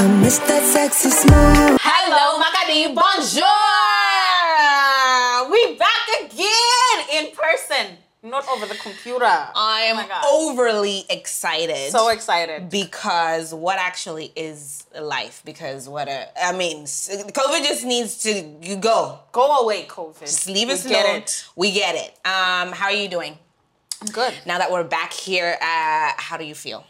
I miss that sexy smile. Hello, Makadi. Bonjour. We back again in person, not over the computer. I am Oh overly excited. so excited. because what actually is life? Because what a, I mean, COVID just needs to you go. Go away, COVID. Just leave We us get alone. it. We get it. Um, how are you doing? I'm good. Now that we're back here, uh, how do you feel?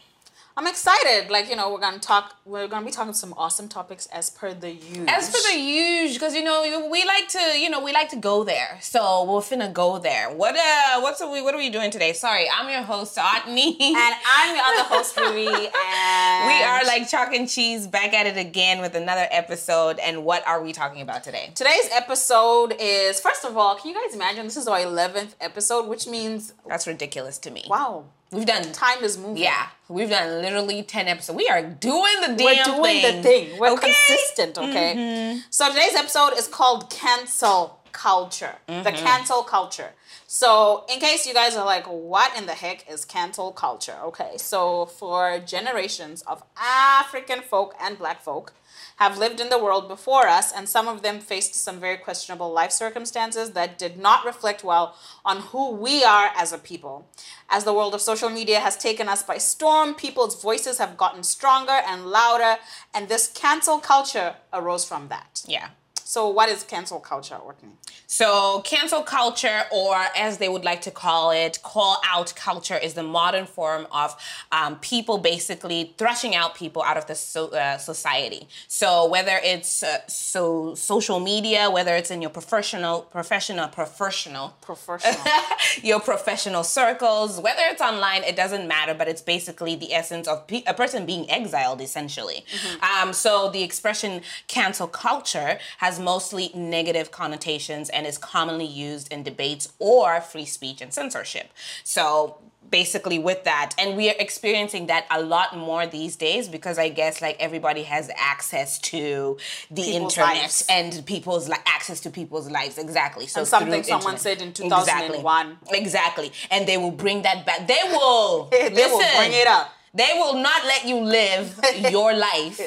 I'm excited. Like you know, we're gonna talk. We're gonna be talking some awesome topics as per the usual. As for the usual, because you know we like to, you know, we like to go there. So we're finna go there. What uh, what's we? What are we doing today? Sorry, I'm your host, Otney. and I'm your other host, Ruby, and we are like chalk and cheese back at it again with another episode. And what are we talking about today? Today's episode is first of all, can you guys imagine this is our eleventh episode, which means That's ridiculous to me. wow, We've done time is moving. Yeah, we've done literally 10 episodes. We are doing the damn We're doing thing. the thing. We're Okay? Mm-hmm. consistent, okay? So today's episode is called cancel culture. The Mm-hmm. cancel culture. So in case you guys are like, what in the heck is cancel culture? Okay, so for generations of African folk and black folk have lived in the world before us, and some of them faced some very questionable life circumstances that did not reflect well on who we are as a people. As the world of social media has taken us by storm, people's voices have gotten stronger and louder, and this cancel culture arose from that. Yeah. So, what is cancel culture, Otney? So, cancel culture, or as they would like to call it, call out culture, is the modern form of um, people basically thrashing out people out of the so, uh, society. So, whether it's uh, so social media, whether it's in your professional, professional, professional, Professional. your professional circles, whether it's online, it doesn't matter, but it's basically the essence of pe- a person being exiled, essentially. Um, so the expression cancel culture has mostly negative connotations and is commonly used in debates or free speech and censorship. So basically with that and we are experiencing that a lot more these days because i guess like everybody has access to the People's internet lives. and people's like access to people's lives exactly so And something someone internet. said in 2001. Exactly. Exactly. And they will bring that back. They will. They will bring it up. They will not let you live your life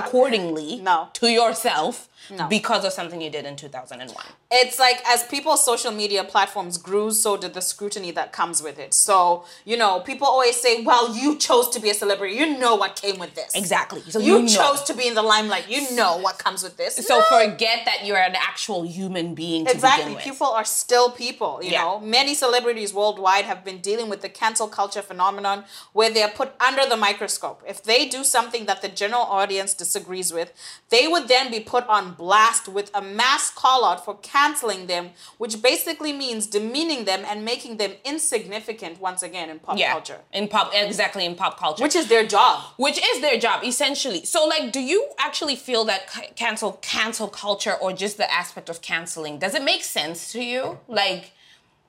accordingly No. to yourself No. because of something you did in 2001. it's like as people's social media platforms grew, so did the scrutiny that comes with it. So, you know, people always say, well, you chose to be a celebrity. You know what came with this. Exactly. So You, you, know. chose to be in the limelight. You know what comes with this. So No. forget that you're an actual human being to Exactly. begin with. People are still people, you Yeah. know. Many celebrities worldwide have been dealing with the cancel culture phenomenon where they are put under the microscope. If they do something that the general audience disagrees with, they would then be put on blast with a mass call out for canceling them, which basically means demeaning them and making them insignificant once again in pop yeah. culture. In pop exactly in pop culture. Which is their job. which is their job essentially so like do you actually feel that cancel cancel culture or just the aspect of canceling does it make sense to you like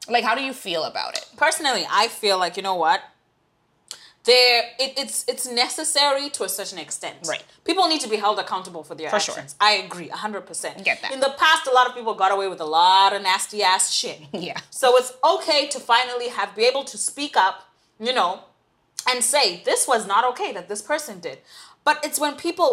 like how do you feel about it personally i feel like you know what there it, it's it's necessary to a certain extent Right. people need to be held accountable for their For sure. actions i agree 100% Get that. in the past a lot of people got away with a lot of nasty ass shit Yeah. so it's okay to finally have be able to speak up you know and say this was not okay that this person did but it's when people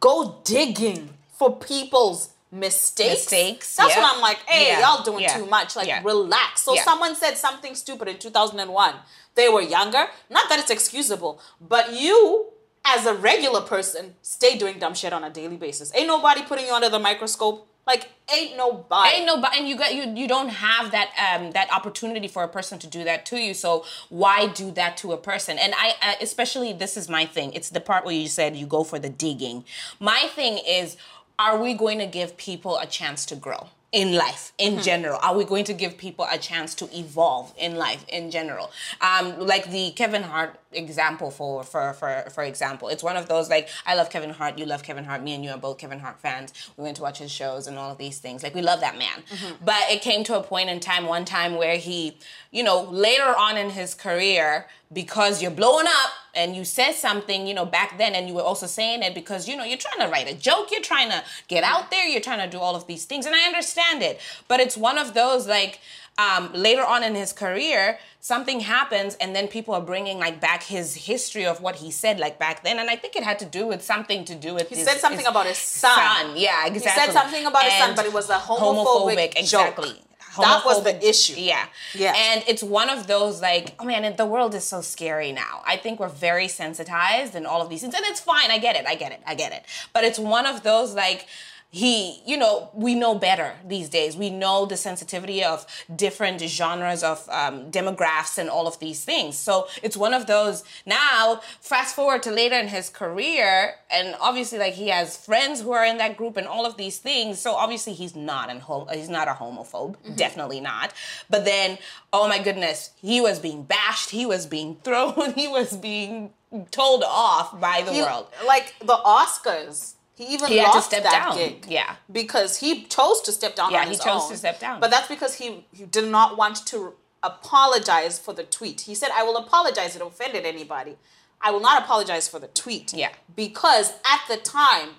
go digging for people's mistakes? Mistakes, that's yeah. when i'm like hey Yeah. y'all doing Yeah. too much. Like relax. So someone said something stupid in 2001 they were younger. Not that it's excusable but you as a regular person stay doing dumb shit on a daily basis. Ain't nobody putting you under the microscope. Like ain't nobody. Ain't no but and you got you you don't have that um that opportunity for a person to do that to you. So why do that to a person? And i uh, especially this is my thing. It's the part where you said you go for the digging. My thing is are we going to give people a chance to grow in life in general? Are we going to give people a chance to evolve in life in general? Um like the kevin hart example for for for for example. It's one of those like i love kevin hart you love kevin hart me and you are both kevin hart fans. We went to watch his shows and all of these things. Like we love that man. Mm-hmm. But it came to a point in time one time where he you know later on in his career because you're blowing up and you said something you know back then and you were also saying it because you know you're trying to write a joke you're trying to get out mm-hmm. there you're trying to do all of these things. And i understand it. But it's one of those like um, later on in his career, something happens, and then people are bringing like back his history of what he said like back then, and I think it had to do with something to do with. He his, said something about his son. Yeah, exactly. He said something about his son, but it was a homophobic, exactly. joke. That was the issue. Yeah. Yeah. And it's one of those like, oh man, the world is so scary now. I think we're very sensitized and all of these things. And it's fine. I get it. I get it. I get it. But it's one of those like he, you know, we know better these days. We know the sensitivity of different genres of um, demographics and all of these things. So it's one of those. Now, fast forward to later in his career, and obviously, like he has friends who are in that group and all of these things. So obviously, he's not an hom- he's not a homophobe, definitely not. But then, oh my goodness, he was being bashed, he was being thrown, he was being told off by the He- world. Like the Oscars. He even He had to lost step that down. gig. Yeah. Because he chose to step down Yeah, on he chose own. to step down. But that's because he, he did not want to apologize for the tweet. He said, I will apologize. It offended anybody. I will not apologize for the tweet. Yeah. Because at the time,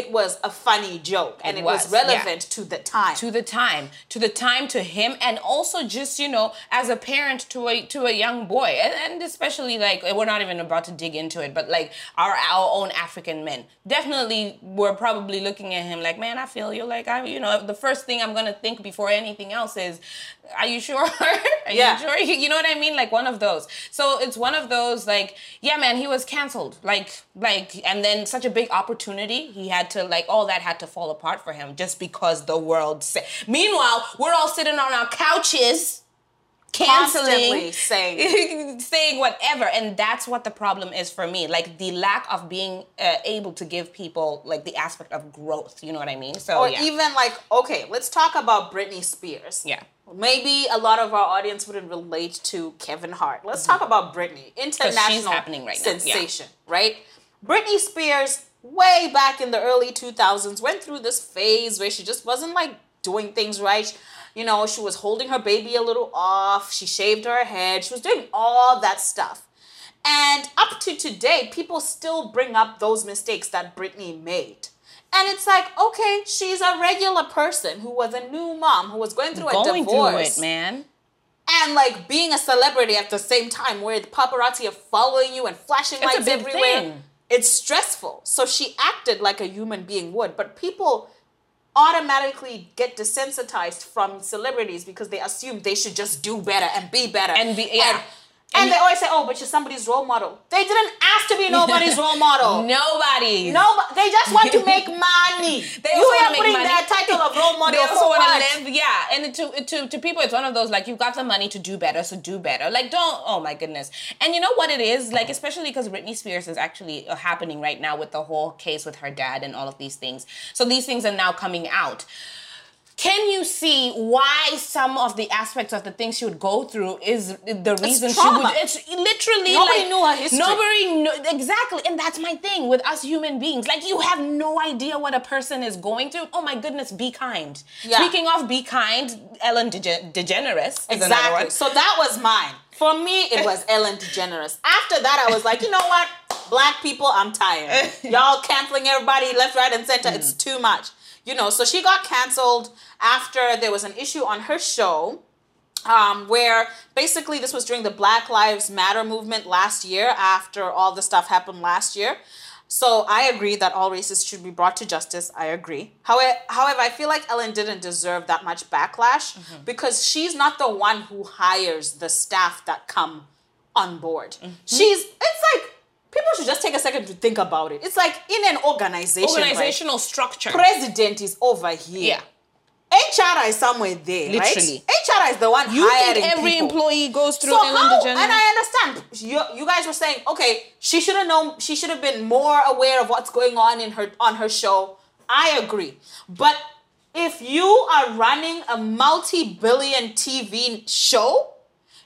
it was a funny joke and It it, was, was, yeah. relevant to the time. to the time. To the time to him and also just you know as a parent to a to a young boy. And, and especially like we're not even about to dig into it but like our our own african men definitely were probably looking at him like man i feel you. Like i you know the first thing i'm gonna think before anything else is are you sure? Are Yeah. you sure? You know what i mean? Like one of those. So it's one of those like yeah man he was canceled. Like like and then such a big opportunity he had to like all that had to fall apart for him just because the world said meanwhile we're all sitting on our couches canceling saying. saying whatever and that's what the problem is for me like the lack of being uh, able to give people like the aspect of growth you know what i mean so or yeah even like, okay, let's talk about Britney Spears. yeah Maybe a lot of our audience wouldn't relate to Kevin Hart. Let's talk about Britney, international happening right now, yeah. sensation, right? Britney Spears, way back in the early 2000s, went through this phase where she just wasn't like doing things right. You know, she was holding her baby a little off, she shaved her head, she was doing all that stuff. And up to today, people still bring up those mistakes that Britney made. And it's like, okay, she's a regular person who was a new mom, who was going through a divorce. through it man And like being a celebrity at the same time, where the paparazzi are following you and flashing It's lights everywhere. thing. It's stressful. So she acted like a human being would, but people automatically get desensitized from celebrities because they assume they should just do better and be better And be- yeah. And, and they always say, "Oh, but you're somebody's role model." They didn't ask to be nobody's role model. nobody No, they just want to make money. They you are putting money. that title of role model they also want to live, yeah. And to, to to people, it's one of those like you've got the money to do better, so do better. Like don't. Oh my goodness. And you know what it is like, especially because Britney Spears is actually uh, happening right now with the whole case with her dad and all of these things. So these things are now coming out. Can you see why some of the aspects of the things she would go through is the reason she would? It's literally Nobody like, knew her history. Nobody knew exactly, and that's my thing with us human beings. Like you have no idea what a person is going through. Oh my goodness, be kind. Yeah. Speaking of be kind, Ellen Dege- DeGeneres is Exactly. one. So that was mine. For me, it was Ellen DeGeneres. After that, I was like, you know what? Black people, I'm tired. Y'all canceling everybody left, right, and center. It's too much. You know, so she got canceled after there was an issue on her show um, where basically this was during the Black Lives Matter movement last year after all the stuff happened last year. So I agree that all racists should be brought to justice. I agree. However, however, I feel like Ellen didn't deserve that much backlash because she's not the one who hires the staff that come on board. She's it's like people should just take a second to think about it. It's like in an organization, right? Organizational structure. president is over here. yeah. HR is somewhere there, Literally. right? HR is the one You hiring think every people. employee goes through So how? And I understand. You, you guys were saying, okay, she should have known. She should have been more aware of what's going on in her on her show. I agree, but if you are running a multi-billion TV show,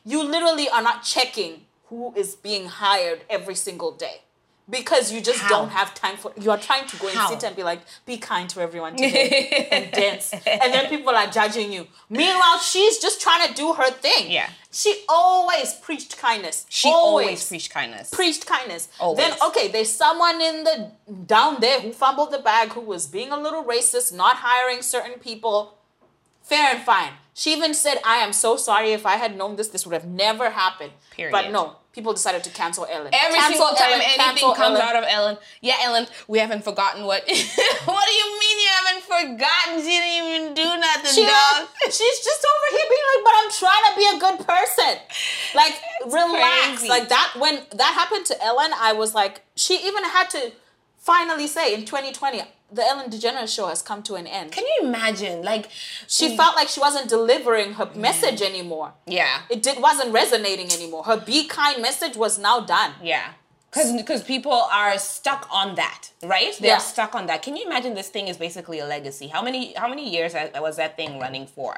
you literally are not checking who is being hired every single day. Because you just How? don't have time for you are trying to go and sit and be like, be kind to everyone today and dance. And then people are judging you. Meanwhile, she's just trying to do her thing. Yeah. She always preached kindness. she always, preached kindness. preached kindness. Always. Then okay, there's someone in the down there who fumbled the bag, who was being a little racist, not hiring certain people. Fair and fine. She even said, I am so sorry. If I had known this, this would have never happened. Period. But no, people decided to cancel Ellen. Every Cancel single time Ellen, anything comes Ellen. out of Ellen, yeah, Ellen, we haven't forgotten what. what do you mean you haven't forgotten? She didn't even do nothing, She, dog. she's just over here being like, but I'm trying to be a good person. Like, relax. crazy. Like that when that happened to Ellen, I was like, she even had to finally say in 2020, the Ellen DeGeneres show has come to an end. Can you imagine? Like, she felt like she wasn't delivering her message anymore. yeah, It did, wasn't resonating anymore. Her be kind message was now done. yeah. Because because people are stuck on that, right? They're Yeah. stuck on that. Can you imagine? This thing is basically a legacy. How many how many years was that thing running for?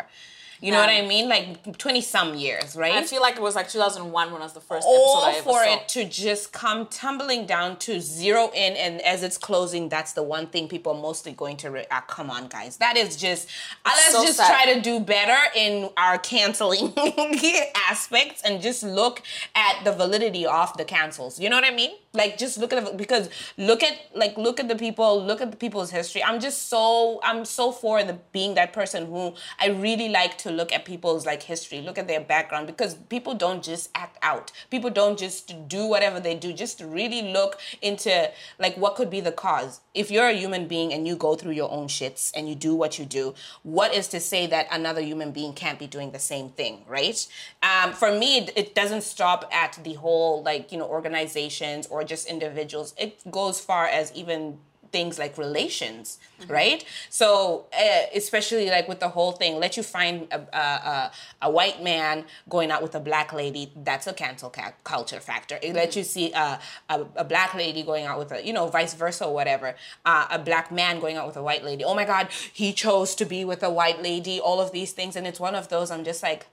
You know what I Um, mean? Like twenty some years, right? I feel like it was like 2001 when I was the first all episode I for saw. it to just come tumbling down to zero in and as it's closing that's the one thing people are mostly going to re- ah, come on guys that is just uh, let's so just sad. try to do better in our canceling aspects and just look at the validity of the cancels you know what i mean like just look at it because look at like look at the people look at the people's history i'm just so i'm so for the being that person who i really like to look at people's like history look at their background because people don't just act out. People don't just do whatever they do just really look into like what could be the cause. If you're a human being and you go through your own shits and you do what you do what is to say that another human being can't be doing the same thing right? Um, for me it, it doesn't stop at the whole like you know organizations or just individuals. It goes far as even things like relations right? So uh, especially like with the whole thing let you find a, a, a, a white man going out with a black lady that's a cancel ca- culture factor. It lets you see a, a, a black lady going out with a you know vice versa or whatever uh, a black man going out with a white lady. Oh my god he chose to be with a white lady all of these things. And it's one of those i'm just like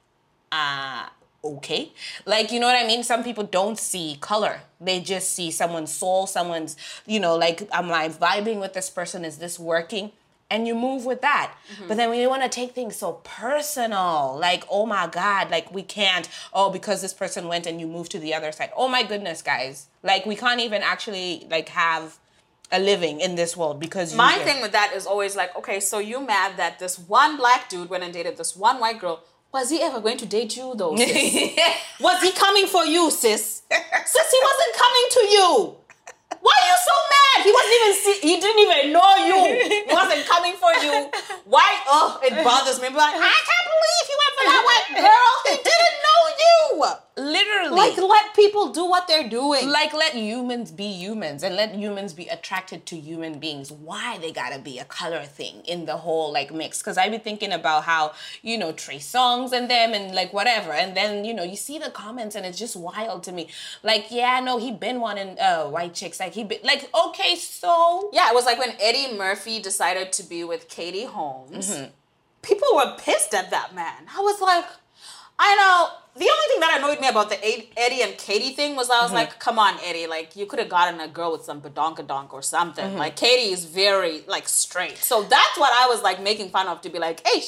uh okay? Like you know what i mean? Some people don't see color. They just see someone's soul someone's you know like am i vibing with this person? Is this working? And you move with that. Mm-hmm. But then we want to take things so personal. Like oh my god like we can't oh because this person went and you moved to the other side. Oh my goodness guys. Like we can't even actually like have a living in this world because you My thing with that is always like, okay, so you mad that this one black dude went and dated this one white girl. Was he ever going to date you though? Was he coming for you, sis? sis, he wasn't coming to you. Why are you so mad? He wasn't even see, he didn't even know you. He wasn't coming for you. Why? Oh, it bothers me. Like, I can't believe he went for that white girl. He you. Literally Like, let people do what they're doing. like let humans be humans and let humans be attracted to human beings why they gotta be a color thing in the whole like mix because i be thinking about how you know Trey Songz and them and like whatever and then you know you see the comments and it's just wild to me like yeah no he been wanting uh white chicks like he been like okay so Yeah, it was like when Eddie Murphy decided to be with Katie Holmes. People were pissed at that man. I was like, I know. The only thing that annoyed me about the Eddie and Katie thing was I was mm-hmm. like, come on, Eddie, like you could have gotten a girl with some badonkadonk or something. Mm-hmm. Like Katie is very like straight. So that's what I was like making fun of to be like, hey,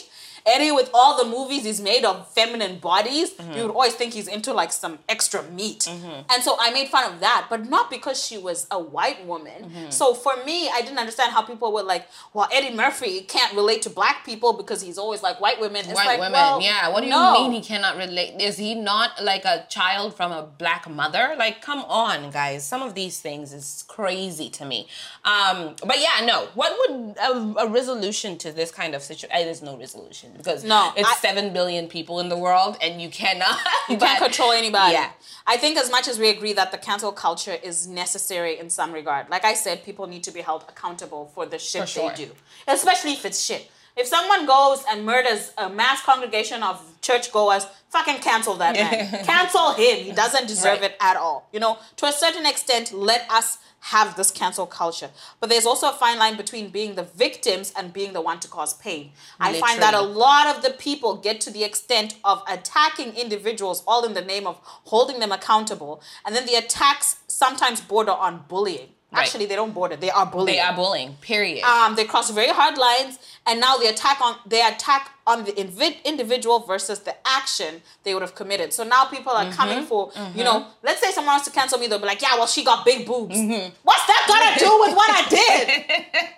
Eddie with all the movies he's made of feminine bodies, mm-hmm. you would always think he's into like some extra meat. Mm-hmm. And so I made fun of that, but not because she was a white woman. Mm-hmm. So for me, I didn't understand how people were like, well, Eddie Murphy can't relate to black people because he's always like white women. It's white like, women. well, yeah what do you no. mean he cannot relate? Is he not like a child from a black mother? Like come on guys. Some of these things is crazy to me. Um but yeah no. What would a, a resolution to this kind of situation eh, there's no resolution because No, it's I- 7 billion people in the world and you cannot You can't control anybody. yeah I think as much as we agree that the cancel culture is necessary in some regard, like I said, people need to be held accountable for the shit For sure. they do, especially if it's shit. If someone goes and murders a mass congregation of churchgoers, fucking cancel that man. cancel him. He doesn't deserve Right. it at all. You know, to a certain extent, let us have this cancel culture. But there's also a fine line between being the victims and being the one to cause pain. I find that a lot of the people get to the extent of attacking individuals all in the name of holding them accountable. And then the attacks sometimes border on bullying. Right. Actually, they don't border. They are bullying. They are bullying. Period. um, they cross very hard lines, and now they attack on they attack on the invi- individual versus the action they would have committed. So now people are Mm-hmm. coming for you know. Let's say someone wants to cancel me, they'll be like, "Yeah, well, she got big boobs. Mm-hmm. What's that got to do with what I did?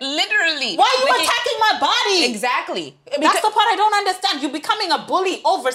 Literally. Why are you Making- attacking my body? Exactly. That's Because- the part I don't understand. You're becoming a bully over.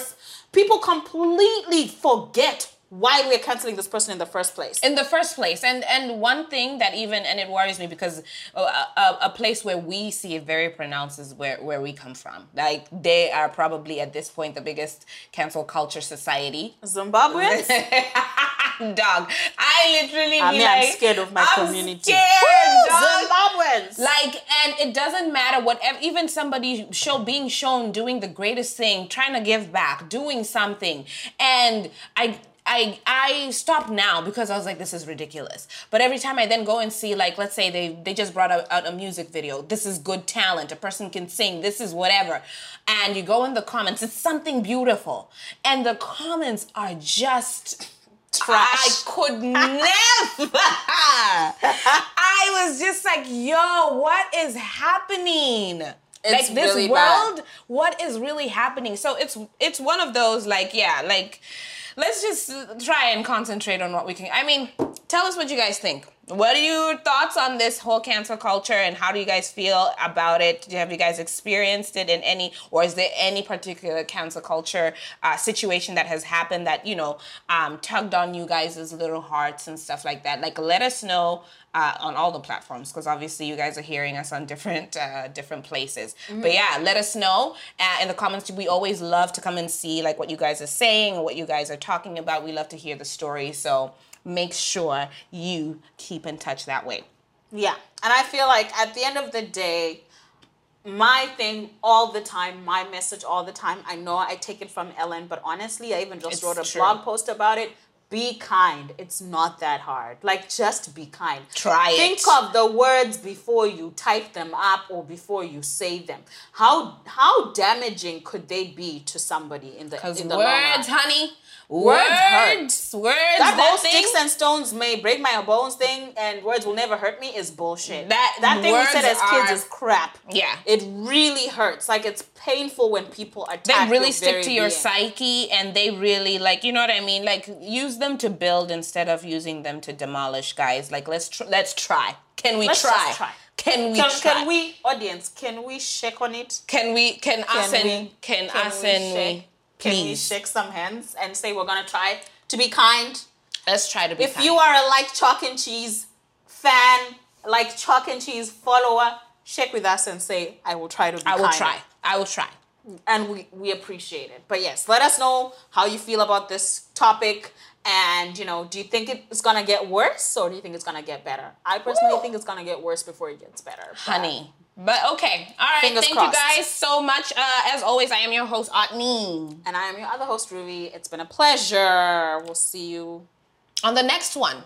People completely forget why we're canceling this person in the first place. in the first place and and one thing that even and it worries me because uh, a, a, a place where we see it very pronounced is where where we come from like they are probably at this point the biggest cancel culture society Zimbabweans. dog i literally I mean, I'm like, scared of my I'm community. scared. Zimbabweans. Like, and it doesn't matter whatever, even somebody show being shown doing the greatest thing, trying to give back, doing something. And I, I, I stopped now because I was like, this is ridiculous. But every time I then go and see, like, let's say they, they just brought out, out a music video. This is good talent. A person can sing. This is whatever. And you go in the comments, it's something beautiful. And the comments are just Trash. I could never. I was just like, yo, what is happening? It's like this really bad. world, what is really happening? So it's it's one of those like, yeah, like let's just try and concentrate on what we can. I mean, tell us what you guys think. What are your thoughts on this whole cancel culture and how do you guys feel about it? Have you guys experienced it in any, or is there any particular cancel culture uh, situation that has happened that, you know, um, tugged on you guys' little hearts and stuff like that? Like, let us know uh, on all the platforms because obviously you guys are hearing us on different uh, different places. But yeah, let us know uh, in the comments. We always love to come and see like what you guys are saying what you guys are talking about. We love to hear the story. So make sure you keep in touch that way. Yeah. And I feel like at the end of the day, my thing all the time, my message all the time, I know I take it from Ellen, but honestly, I even just It's wrote a true. blog post about it. Be kind. It's not that hard. Like, just be kind. Try Think it. Think of the words before you type them up or before you say them. How how damaging could they be to somebody in the Because in the long run? words, honey, Words words, words, that whole thing- sticks and stones may break my bones thing and words will never hurt me is bullshit. That- that thing we said as kids are- is crap. Yeah. It really hurts. Like it's painful when people attack they really stick to your being. psyche and they really like you know what i mean like use them to build instead of using them to demolish guys like let's tr- let's try can we Let's try? try. can we Can, try can we audience, can we shake on it? can we can, us and we- can, can us we and shake- we Can we shake some hands and say we're gonna try to be kind? let's try to be If kind. you are a like chalk and cheese fan, like chalk and cheese follower, shake with us and say, I will try to be i will kind." try i will try and we, we appreciate it. But yes, let us know how you feel about this topic. And you know, do you think it's gonna get worse or do you think it's gonna get better? I personally think it's gonna get worse before it gets better. honey but okay all right Fingers thank crossed. you guys so much uh, as always i am your host Otney. And I am your other host, Ruby. It's been a pleasure. We'll see you on the next one